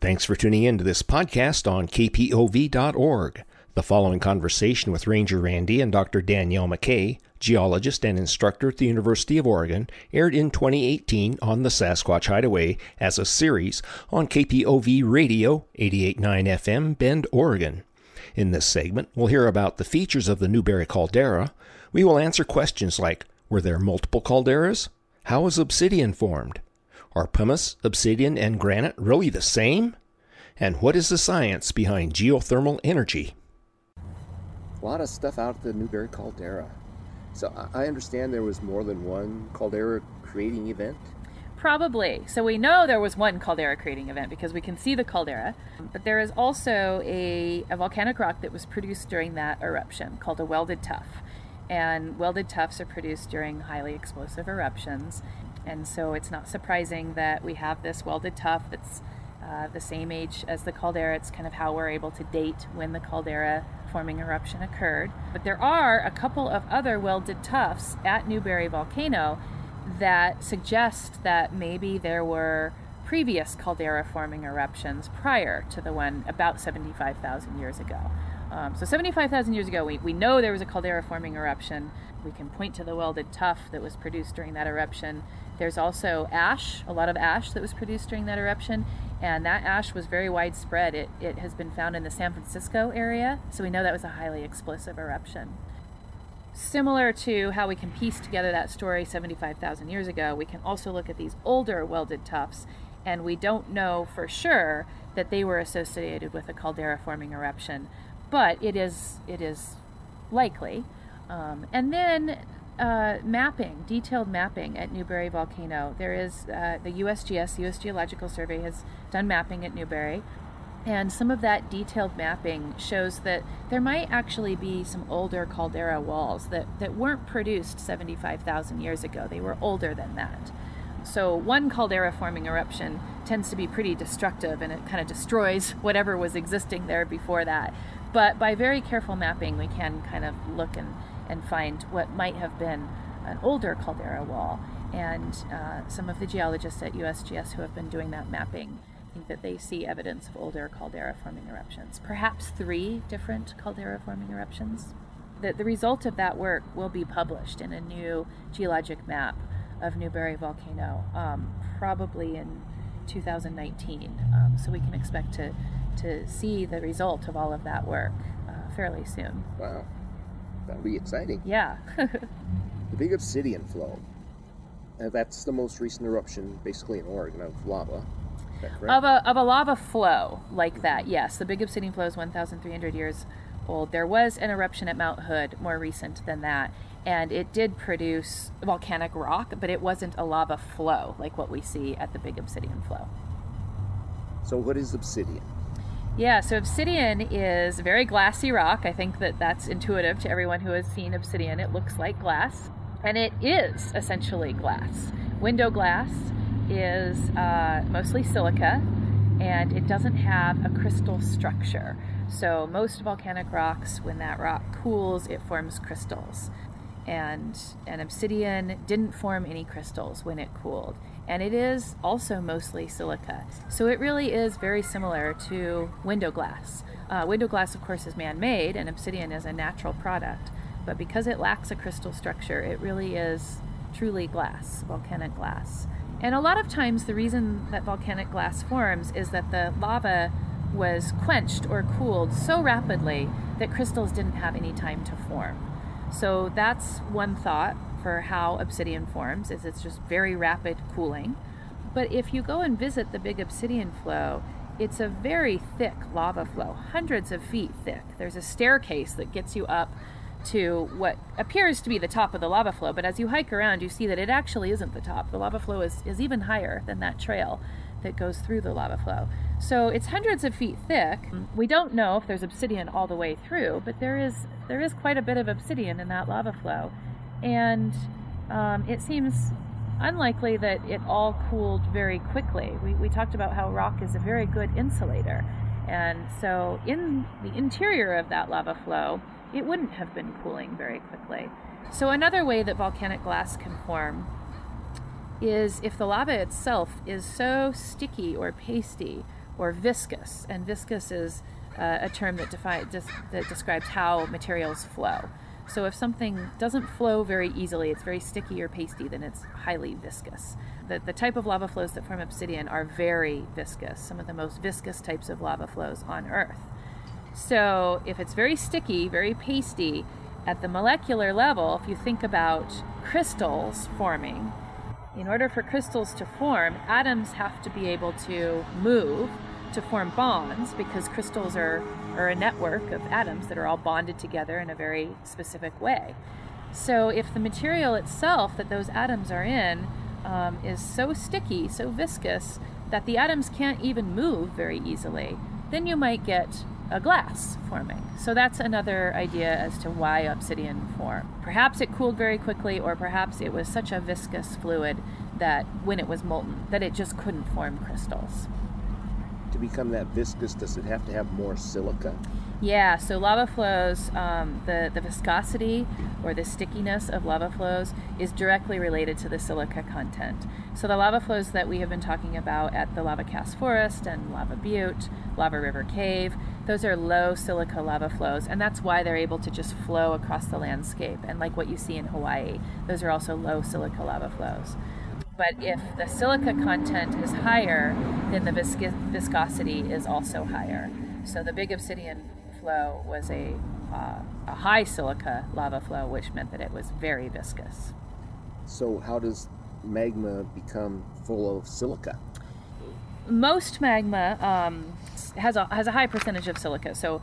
Thanks for tuning in to this podcast on kpov.org. The following conversation with Ranger Randy and Dr. Danielle McKay, geologist and instructor at the University of Oregon, aired in 2018 on the Sasquatch Hideaway as a series on KPOV Radio 889 FM, Bend, Oregon. In this segment, we'll hear about the features of the Newberry caldera. We will answer questions like Were there multiple calderas? How was obsidian formed? Are pumice, obsidian, and granite really the same? And what is the science behind geothermal energy? A lot of stuff out at the Newberry caldera. So I understand there was more than one caldera creating event. Probably. So we know there was one caldera creating event because we can see the caldera, but there is also a, a volcanic rock that was produced during that eruption called a welded tuff. And welded tuffs are produced during highly explosive eruptions. And so it's not surprising that we have this welded tuff that's uh, the same age as the caldera. It's kind of how we're able to date when the caldera forming eruption occurred. But there are a couple of other welded tuffs at Newberry Volcano that suggest that maybe there were previous caldera forming eruptions prior to the one about 75,000 years ago. Um, so 75,000 years ago, we, we know there was a caldera forming eruption. We can point to the welded tuff that was produced during that eruption. There's also ash, a lot of ash that was produced during that eruption, and that ash was very widespread. It, it has been found in the San Francisco area, so we know that was a highly explosive eruption. Similar to how we can piece together that story 75,000 years ago, we can also look at these older welded tuffs, and we don't know for sure that they were associated with a caldera forming eruption, but it is it is likely. Um, and then uh, mapping, detailed mapping at Newberry Volcano. There is uh, the USGS, U.S. Geological Survey, has done mapping at Newberry. And some of that detailed mapping shows that there might actually be some older caldera walls that, that weren't produced 75,000 years ago. They were older than that. So, one caldera forming eruption tends to be pretty destructive and it kind of destroys whatever was existing there before that. But by very careful mapping, we can kind of look and and find what might have been an older caldera wall. And uh, some of the geologists at USGS who have been doing that mapping think that they see evidence of older caldera forming eruptions, perhaps three different caldera forming eruptions. The, the result of that work will be published in a new geologic map of Newberry Volcano, um, probably in 2019. Um, so we can expect to, to see the result of all of that work uh, fairly soon. Wow. That'll be exciting. Yeah. the Big Obsidian Flow. Uh, that's the most recent eruption, basically in Oregon, of lava. Of a, of a lava flow like that, yes. The Big Obsidian Flow is 1,300 years old. There was an eruption at Mount Hood more recent than that, and it did produce volcanic rock, but it wasn't a lava flow like what we see at the Big Obsidian Flow. So, what is obsidian? Yeah, so obsidian is very glassy rock. I think that that's intuitive to everyone who has seen obsidian. It looks like glass, and it is essentially glass. Window glass is uh, mostly silica, and it doesn't have a crystal structure. So, most volcanic rocks, when that rock cools, it forms crystals. And an obsidian didn't form any crystals when it cooled and it is also mostly silica. So it really is very similar to window glass. Uh, window glass, of course, is man made, and obsidian is a natural product. But because it lacks a crystal structure, it really is truly glass, volcanic glass. And a lot of times, the reason that volcanic glass forms is that the lava was quenched or cooled so rapidly that crystals didn't have any time to form. So that's one thought for how obsidian forms is it's just very rapid cooling. But if you go and visit the big obsidian flow, it's a very thick lava flow, hundreds of feet thick. There's a staircase that gets you up to what appears to be the top of the lava flow, but as you hike around, you see that it actually isn't the top. The lava flow is, is even higher than that trail that goes through the lava flow. So it's hundreds of feet thick. We don't know if there's obsidian all the way through, but there is there is quite a bit of obsidian in that lava flow and um, it seems unlikely that it all cooled very quickly. We, we talked about how rock is a very good insulator, and so in the interior of that lava flow, it wouldn't have been cooling very quickly. So, another way that volcanic glass can form is if the lava itself is so sticky or pasty or viscous. And viscous is uh, a term that, defi- that describes how materials flow. So if something doesn't flow very easily, it's very sticky or pasty, then it's highly viscous. The, the type of lava flows that form obsidian are very viscous, some of the most viscous types of lava flows on Earth. So if it's very sticky, very pasty, at the molecular level, if you think about crystals forming, in order for crystals to form, atoms have to be able to move to form bonds because crystals are, are a network of atoms that are all bonded together in a very specific way. So, if the material itself that those atoms are in um, is so sticky, so viscous, that the atoms can't even move very easily, then you might get a glass forming. So that's another idea as to why obsidian formed. Perhaps it cooled very quickly, or perhaps it was such a viscous fluid that when it was molten, that it just couldn't form crystals to become that viscous, does it have to have more silica? Yeah, so lava flows, um, the, the viscosity or the stickiness of lava flows is directly related to the silica content. So the lava flows that we have been talking about at the Lava Cast Forest and Lava Butte, Lava River Cave, those are low silica lava flows, and that's why they're able to just flow across the landscape. And like what you see in Hawaii, those are also low silica lava flows but if the silica content is higher, then the viscosity is also higher. So the big obsidian flow was a, uh, a high silica lava flow, which meant that it was very viscous. So, how does magma become full of silica? Most magma um, has, a, has a high percentage of silica. So,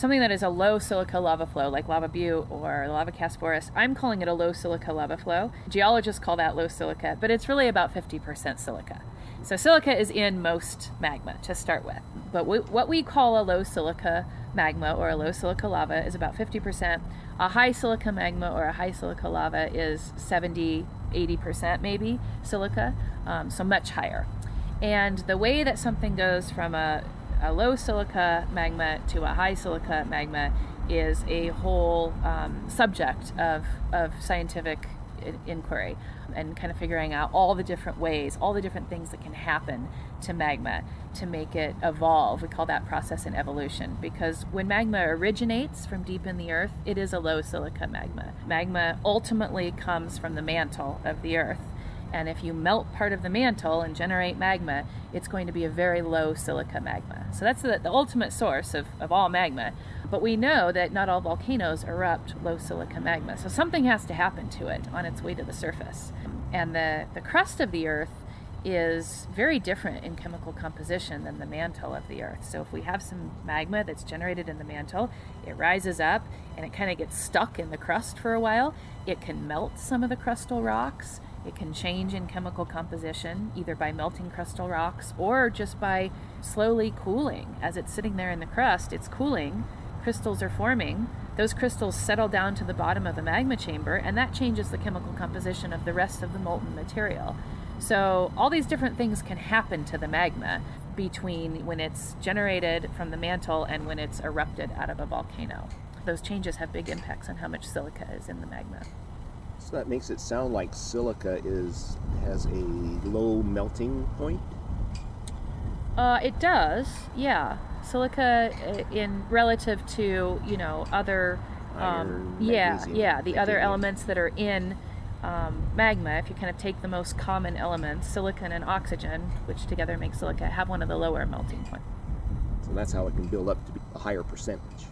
something that is a low silica lava flow, like Lava Butte or Lava Cast Forest, I'm calling it a low silica lava flow. Geologists call that low silica, but it's really about 50% silica. So silica is in most magma to start with. But what we call a low silica magma or a low silica lava is about 50%. A high silica magma or a high silica lava is 70, 80% maybe silica, um, so much higher. And the way that something goes from a a low silica magma to a high silica magma is a whole um, subject of, of scientific inquiry and kind of figuring out all the different ways, all the different things that can happen to magma to make it evolve. We call that process in evolution because when magma originates from deep in the earth, it is a low silica magma. Magma ultimately comes from the mantle of the earth and if you melt part of the mantle and generate magma, it's going to be a very low silica magma. So that's the, the ultimate source of, of all magma. But we know that not all volcanoes erupt low silica magma. So something has to happen to it on its way to the surface. And the, the crust of the earth is very different in chemical composition than the mantle of the earth. So if we have some magma that's generated in the mantle, it rises up and it kind of gets stuck in the crust for a while. It can melt some of the crustal rocks it can change in chemical composition either by melting crustal rocks or just by slowly cooling. As it's sitting there in the crust, it's cooling, crystals are forming. Those crystals settle down to the bottom of the magma chamber, and that changes the chemical composition of the rest of the molten material. So, all these different things can happen to the magma between when it's generated from the mantle and when it's erupted out of a volcano. Those changes have big impacts on how much silica is in the magma. So that makes it sound like silica is has a low melting point. Uh, it does, yeah. Silica uh, in relative to you know other, um, yeah, yeah, the other elements that are in um, magma. If you kind of take the most common elements, silicon and oxygen, which together make silica, have one of the lower melting points. So that's how it can build up to be a higher percentage.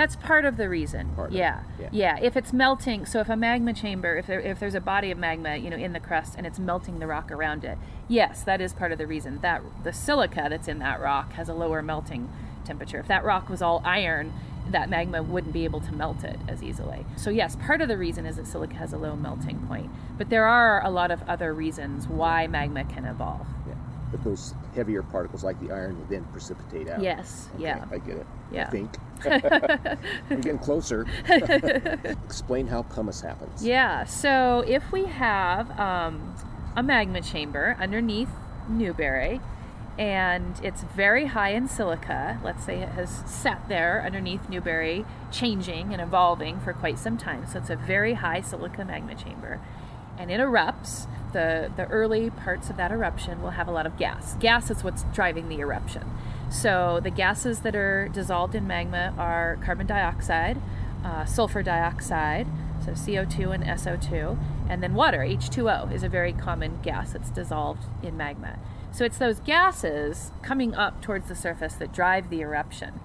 That's part of the reason. Part yeah. yeah. yeah. If it's melting, so if a magma chamber, if there, if there's a body of magma, you know, in the crust and it's melting the rock around it, yes, that is part of the reason. That the silica that's in that rock has a lower melting temperature. If that rock was all iron, that magma wouldn't be able to melt it as easily. So yes, part of the reason is that silica has a low melting point. But there are a lot of other reasons why magma can evolve. Yeah. But those heavier particles like the iron would then precipitate out. Yes. Okay, yeah. I get it. Yeah. I think. We're getting closer. Explain how pumice happens. Yeah. So if we have um, a magma chamber underneath Newberry, and it's very high in silica. Let's say it has sat there underneath Newberry, changing and evolving for quite some time. So it's a very high silica magma chamber and it erupts. The, the early parts of that eruption will have a lot of gas. Gas is what's driving the eruption. So the gases that are dissolved in magma are carbon dioxide, uh, sulfur dioxide, so CO2 and SO2, and then water, H2O, is a very common gas that's dissolved in magma. So it's those gases coming up towards the surface that drive the eruption.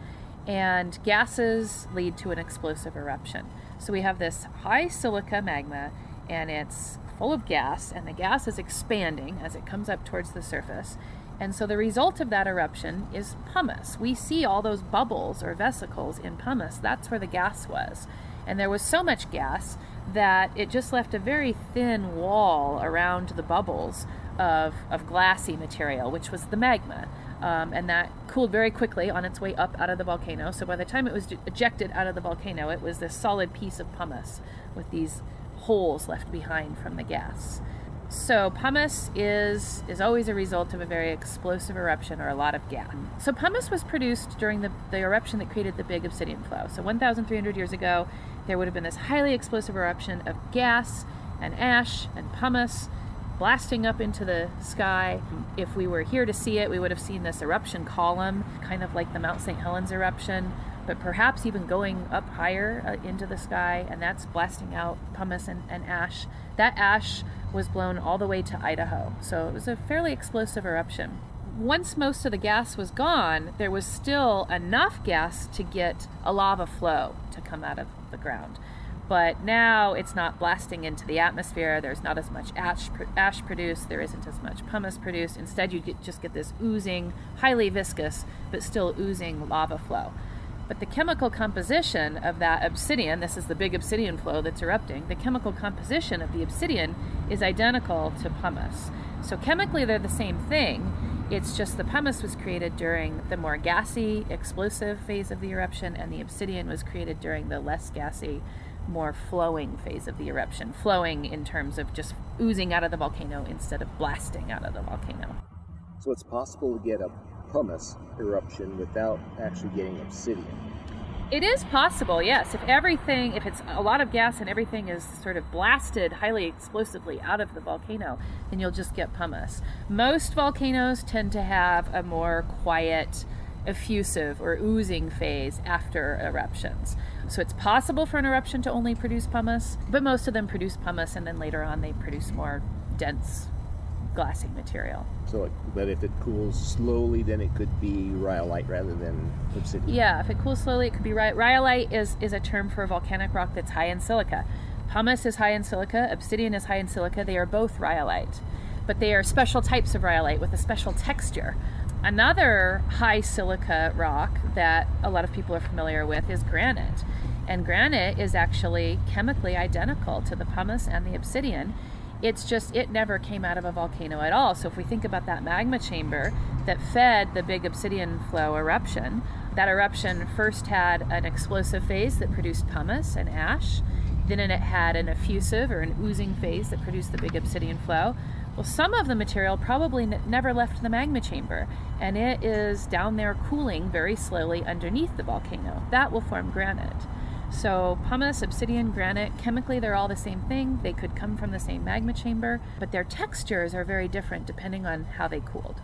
And gases lead to an explosive eruption. So we have this high silica magma, and it's full of gas, and the gas is expanding as it comes up towards the surface. And so the result of that eruption is pumice. We see all those bubbles or vesicles in pumice. That's where the gas was. And there was so much gas that it just left a very thin wall around the bubbles of, of glassy material, which was the magma. Um, and that cooled very quickly on its way up out of the volcano. So by the time it was ejected out of the volcano, it was this solid piece of pumice with these holes left behind from the gas. So pumice is is always a result of a very explosive eruption or a lot of gas. So pumice was produced during the, the eruption that created the big obsidian flow. So 1,300 years ago, there would have been this highly explosive eruption of gas and ash and pumice blasting up into the sky. If we were here to see it, we would have seen this eruption column, kind of like the Mount St. Helens eruption, but perhaps even going up higher uh, into the sky, and that's blasting out pumice and, and ash. That ash was blown all the way to Idaho, so it was a fairly explosive eruption. Once most of the gas was gone, there was still enough gas to get a lava flow to come out of the ground. But now it's not blasting into the atmosphere. There's not as much ash, ash produced. There isn't as much pumice produced. Instead, you get, just get this oozing, highly viscous, but still oozing lava flow. But the chemical composition of that obsidian, this is the big obsidian flow that's erupting, the chemical composition of the obsidian is identical to pumice. So chemically, they're the same thing. It's just the pumice was created during the more gassy, explosive phase of the eruption, and the obsidian was created during the less gassy, more flowing phase of the eruption. Flowing in terms of just oozing out of the volcano instead of blasting out of the volcano. So it's possible to get a pumice eruption without actually getting obsidian. It is possible, yes. If everything, if it's a lot of gas and everything is sort of blasted highly explosively out of the volcano, then you'll just get pumice. Most volcanoes tend to have a more quiet, effusive or oozing phase after eruptions. So it's possible for an eruption to only produce pumice, but most of them produce pumice and then later on they produce more dense glassy material. So, but if it cools slowly, then it could be rhyolite rather than obsidian. Yeah, if it cools slowly, it could be ry- rhyolite. is is a term for a volcanic rock that's high in silica. Pumice is high in silica. Obsidian is high in silica. They are both rhyolite, but they are special types of rhyolite with a special texture. Another high silica rock that a lot of people are familiar with is granite. And granite is actually chemically identical to the pumice and the obsidian. It's just, it never came out of a volcano at all. So if we think about that magma chamber that fed the big obsidian flow eruption, that eruption first had an explosive phase that produced pumice and ash. Then it had an effusive or an oozing phase that produced the big obsidian flow. Well, some of the material probably n- never left the magma chamber, and it is down there cooling very slowly underneath the volcano. That will form granite. So, pumice, obsidian, granite, chemically they're all the same thing. They could come from the same magma chamber, but their textures are very different depending on how they cooled.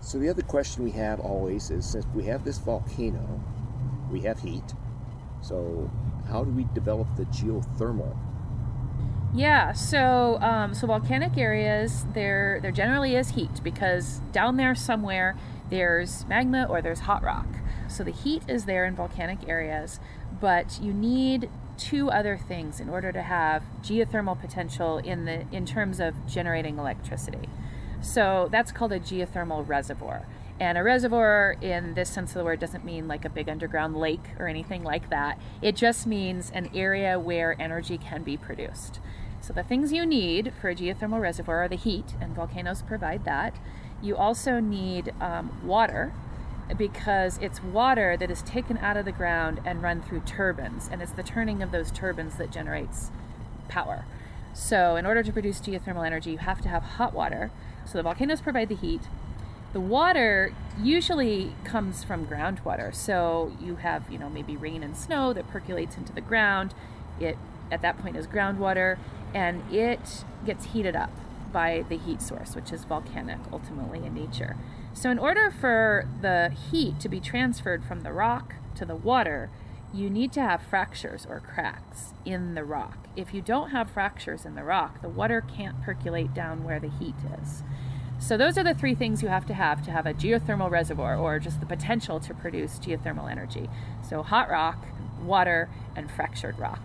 So, the other question we have always is since we have this volcano, we have heat. So, how do we develop the geothermal yeah, so um, so volcanic areas there there generally is heat because down there somewhere there's magma or there's hot rock. So the heat is there in volcanic areas, but you need two other things in order to have geothermal potential in the in terms of generating electricity. So that's called a geothermal reservoir. And a reservoir, in this sense of the word, doesn't mean like a big underground lake or anything like that. It just means an area where energy can be produced. So the things you need for a geothermal reservoir are the heat, and volcanoes provide that. You also need um, water because it's water that is taken out of the ground and run through turbines, and it's the turning of those turbines that generates power. So, in order to produce geothermal energy, you have to have hot water. So, the volcanoes provide the heat. The water usually comes from groundwater. So, you have, you know, maybe rain and snow that percolates into the ground. It at that point is groundwater and it gets heated up by the heat source, which is volcanic ultimately in nature. So, in order for the heat to be transferred from the rock to the water, you need to have fractures or cracks in the rock. If you don't have fractures in the rock, the water can't percolate down where the heat is. So, those are the three things you have to have to have a geothermal reservoir or just the potential to produce geothermal energy. So, hot rock, water, and fractured rock.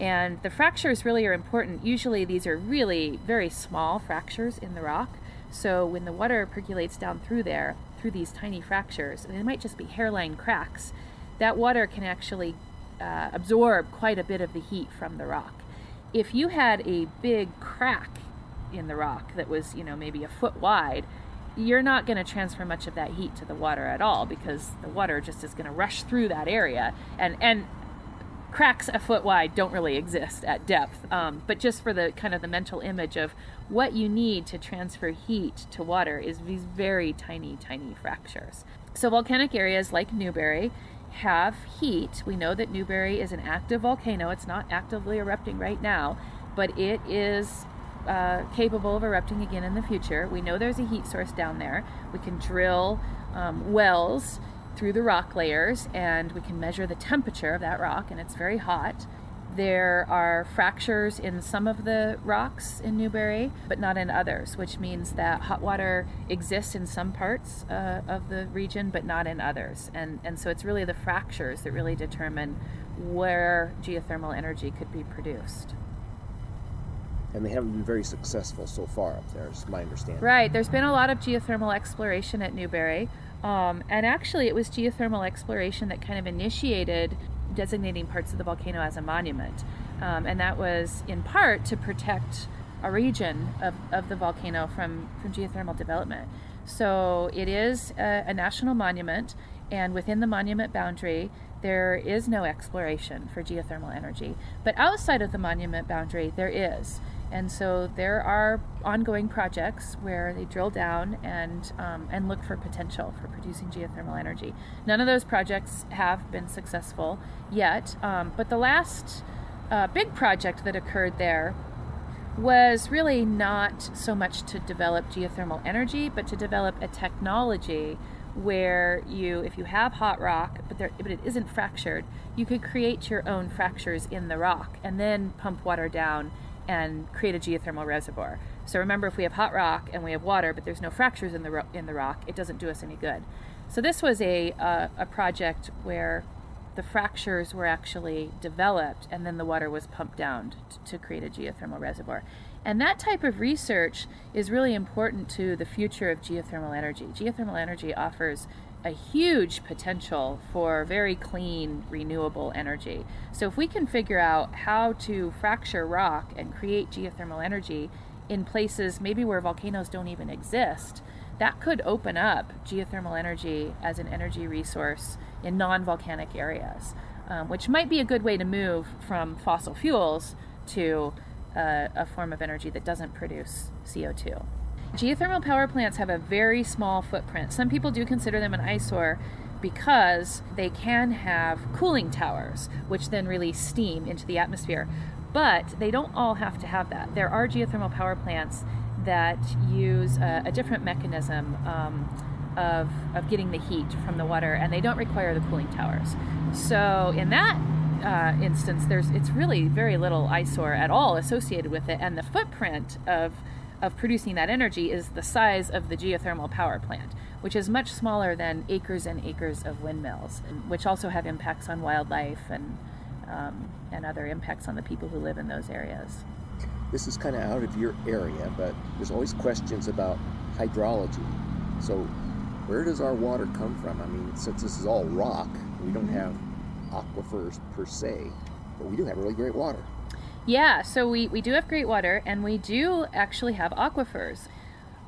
And the fractures really are important. Usually, these are really very small fractures in the rock. So, when the water percolates down through there, through these tiny fractures, and they might just be hairline cracks, that water can actually uh, absorb quite a bit of the heat from the rock. If you had a big crack in the rock that was, you know, maybe a foot wide, you're not going to transfer much of that heat to the water at all because the water just is going to rush through that area and and cracks a foot wide don't really exist at depth, um, but just for the kind of the mental image of what you need to transfer heat to water is these very tiny, tiny fractures. So, volcanic areas like Newberry have heat. We know that Newberry is an active volcano, it's not actively erupting right now, but it is. Uh, capable of erupting again in the future. We know there's a heat source down there. We can drill um, wells through the rock layers and we can measure the temperature of that rock, and it's very hot. There are fractures in some of the rocks in Newberry, but not in others, which means that hot water exists in some parts uh, of the region, but not in others. And, and so it's really the fractures that really determine where geothermal energy could be produced. And they haven't been very successful so far up there, is my understanding. Right. There's been a lot of geothermal exploration at Newberry. Um, and actually, it was geothermal exploration that kind of initiated designating parts of the volcano as a monument. Um, and that was in part to protect a region of, of the volcano from, from geothermal development. So it is a, a national monument, and within the monument boundary, there is no exploration for geothermal energy. But outside of the monument boundary, there is. And so there are ongoing projects where they drill down and um, and look for potential for producing geothermal energy. None of those projects have been successful yet, um, but the last uh, big project that occurred there was really not so much to develop geothermal energy, but to develop a technology where you, if you have hot rock, but there, but it isn't fractured, you could create your own fractures in the rock and then pump water down and create a geothermal reservoir. So remember, if we have hot rock and we have water, but there's no fractures in the ro- in the rock, it doesn't do us any good. So this was a uh, a project where the fractures were actually developed, and then the water was pumped down t- to create a geothermal reservoir. And that type of research is really important to the future of geothermal energy. Geothermal energy offers a huge potential for very clean, renewable energy. So, if we can figure out how to fracture rock and create geothermal energy in places maybe where volcanoes don't even exist, that could open up geothermal energy as an energy resource in non volcanic areas, um, which might be a good way to move from fossil fuels to uh, a form of energy that doesn't produce CO2. Geothermal power plants have a very small footprint. Some people do consider them an eyesore because they can have cooling towers, which then release steam into the atmosphere. But they don't all have to have that. There are geothermal power plants that use a, a different mechanism um, of, of getting the heat from the water, and they don't require the cooling towers. So, in that uh, instance, there's it's really very little eyesore at all associated with it, and the footprint of of producing that energy is the size of the geothermal power plant, which is much smaller than acres and acres of windmills, which also have impacts on wildlife and um, and other impacts on the people who live in those areas. This is kind of out of your area, but there's always questions about hydrology. So, where does our water come from? I mean, since this is all rock, we don't have aquifers per se, but we do have really great water. Yeah, so we, we do have great water and we do actually have aquifers.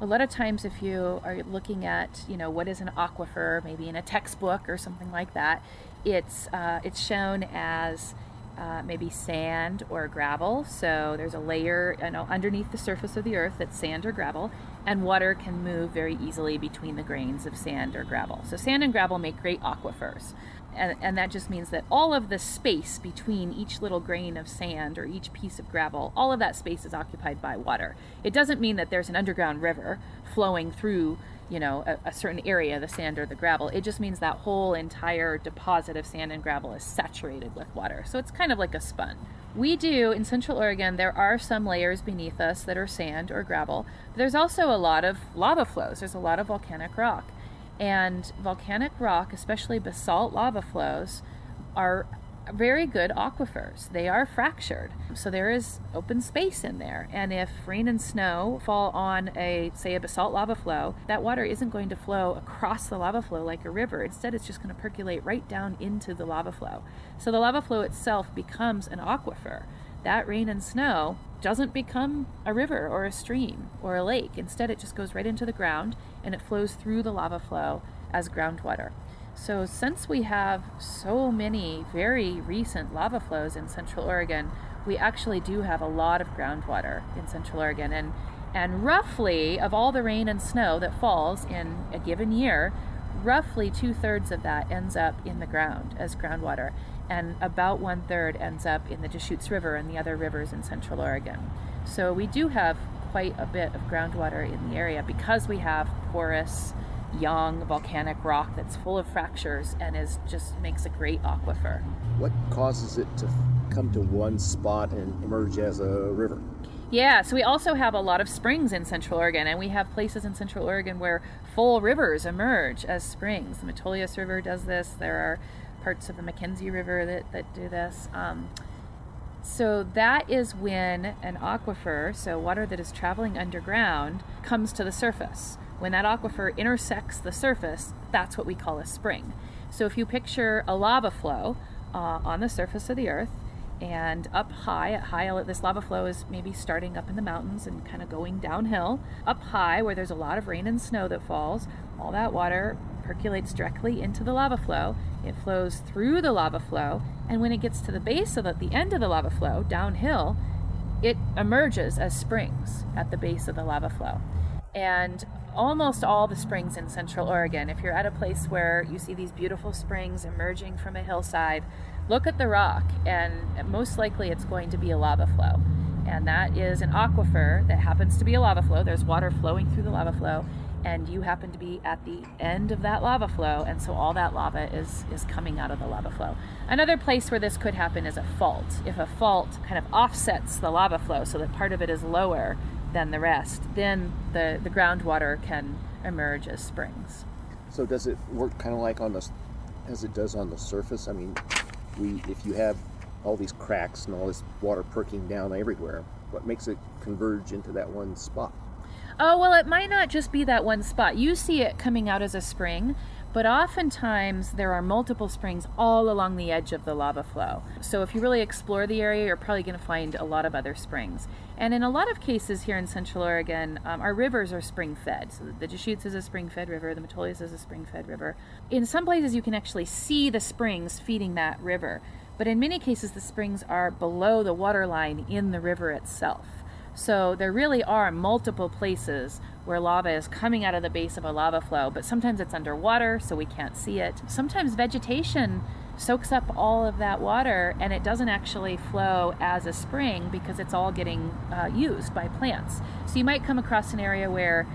A lot of times if you are looking at, you know, what is an aquifer, maybe in a textbook or something like that, it's uh, it's shown as uh, maybe sand or gravel. So there's a layer you know, underneath the surface of the earth that's sand or gravel, and water can move very easily between the grains of sand or gravel. So, sand and gravel make great aquifers. And, and, that just means that all of the space between each little grain of sand or each piece of gravel, all of that space is occupied by water. It doesn't mean that there's an underground river flowing through, you know, a, a certain area, the sand or the gravel. It just means that whole entire deposit of sand and gravel is saturated with water. So it's kind of like a sponge. We do in Central Oregon, there are some layers beneath us that are sand or gravel, but there's also a lot of lava flows. There's a lot of volcanic rock. And volcanic rock, especially basalt lava flows, are very good aquifers. They are fractured, so there is open space in there. And if rain and snow fall on a, say, a basalt lava flow, that water isn't going to flow across the lava flow like a river. Instead, it's just going to percolate right down into the lava flow. So the lava flow itself becomes an aquifer. That rain and snow doesn't become a river or a stream or a lake. Instead, it just goes right into the ground and it flows through the lava flow as groundwater. So, since we have so many very recent lava flows in Central Oregon, we actually do have a lot of groundwater in Central Oregon. And, and roughly, of all the rain and snow that falls in a given year, roughly two thirds of that ends up in the ground as groundwater, and about one third ends up in the Deschutes River and the other rivers in Central Oregon. So, we do have quite a bit of groundwater in the area because we have porous young volcanic rock that's full of fractures and is just makes a great aquifer. What causes it to come to one spot and emerge as a river? Yeah, so we also have a lot of springs in Central Oregon, and we have places in Central Oregon where full rivers emerge as springs. The Metolius River does this. There are parts of the McKenzie River that, that do this. Um, so that is when an aquifer, so water that is traveling underground, comes to the surface. When that aquifer intersects the surface, that's what we call a spring. So if you picture a lava flow uh, on the surface of the earth, and up high at high this lava flow is maybe starting up in the mountains and kind of going downhill up high where there's a lot of rain and snow that falls all that water percolates directly into the lava flow it flows through the lava flow and when it gets to the base of the, the end of the lava flow downhill it emerges as springs at the base of the lava flow and almost all the springs in central Oregon. If you're at a place where you see these beautiful springs emerging from a hillside, look at the rock, and most likely it's going to be a lava flow. And that is an aquifer that happens to be a lava flow. There's water flowing through the lava flow, and you happen to be at the end of that lava flow, and so all that lava is, is coming out of the lava flow. Another place where this could happen is a fault. If a fault kind of offsets the lava flow so that part of it is lower, than the rest, then the, the groundwater can emerge as springs. So does it work kind of like on the, as it does on the surface? I mean, we if you have all these cracks and all this water perking down everywhere, what makes it converge into that one spot? Oh, well, it might not just be that one spot. You see it coming out as a spring, but oftentimes there are multiple springs all along the edge of the lava flow. So if you really explore the area, you're probably going to find a lot of other springs. And in a lot of cases here in Central Oregon, um, our rivers are spring fed. So the Deschutes is a spring fed river, the Metolius is a spring fed river. In some places, you can actually see the springs feeding that river. But in many cases, the springs are below the water line in the river itself. So there really are multiple places where lava is coming out of the base of a lava flow, but sometimes it's underwater, so we can't see it. Sometimes vegetation soaks up all of that water and it doesn't actually flow as a spring because it's all getting uh, used by plants. So you might come across an area where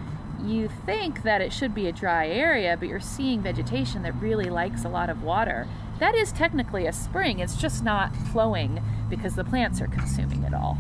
you think that it should be a dry area, but you're seeing vegetation that really likes a lot of water. That is technically a spring, it's just not flowing because the plants are consuming it all.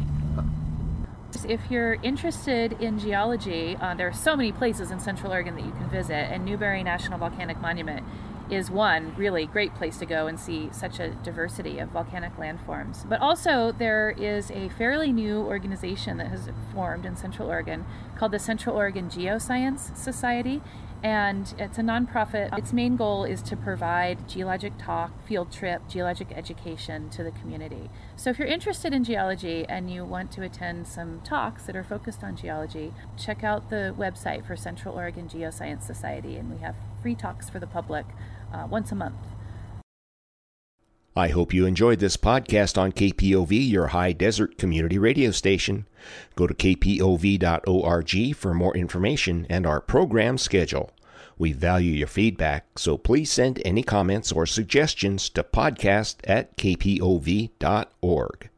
If you're interested in geology, uh, there are so many places in Central Oregon that you can visit, and Newberry National Volcanic Monument is one really great place to go and see such a diversity of volcanic landforms. But also, there is a fairly new organization that has formed in Central Oregon called the Central Oregon Geoscience Society, and it's a nonprofit. Its main goal is to provide geologic talk, field trip, geologic education to the community. So if you're interested in geology and you want to attend some talks that are focused on geology, check out the website for Central Oregon Geoscience Society, and we have free talks for the public uh, once a month. I hope you enjoyed this podcast on KPOV, your high desert community radio station. Go to kpov.org for more information and our program schedule. We value your feedback, so please send any comments or suggestions to podcast at kpov.org.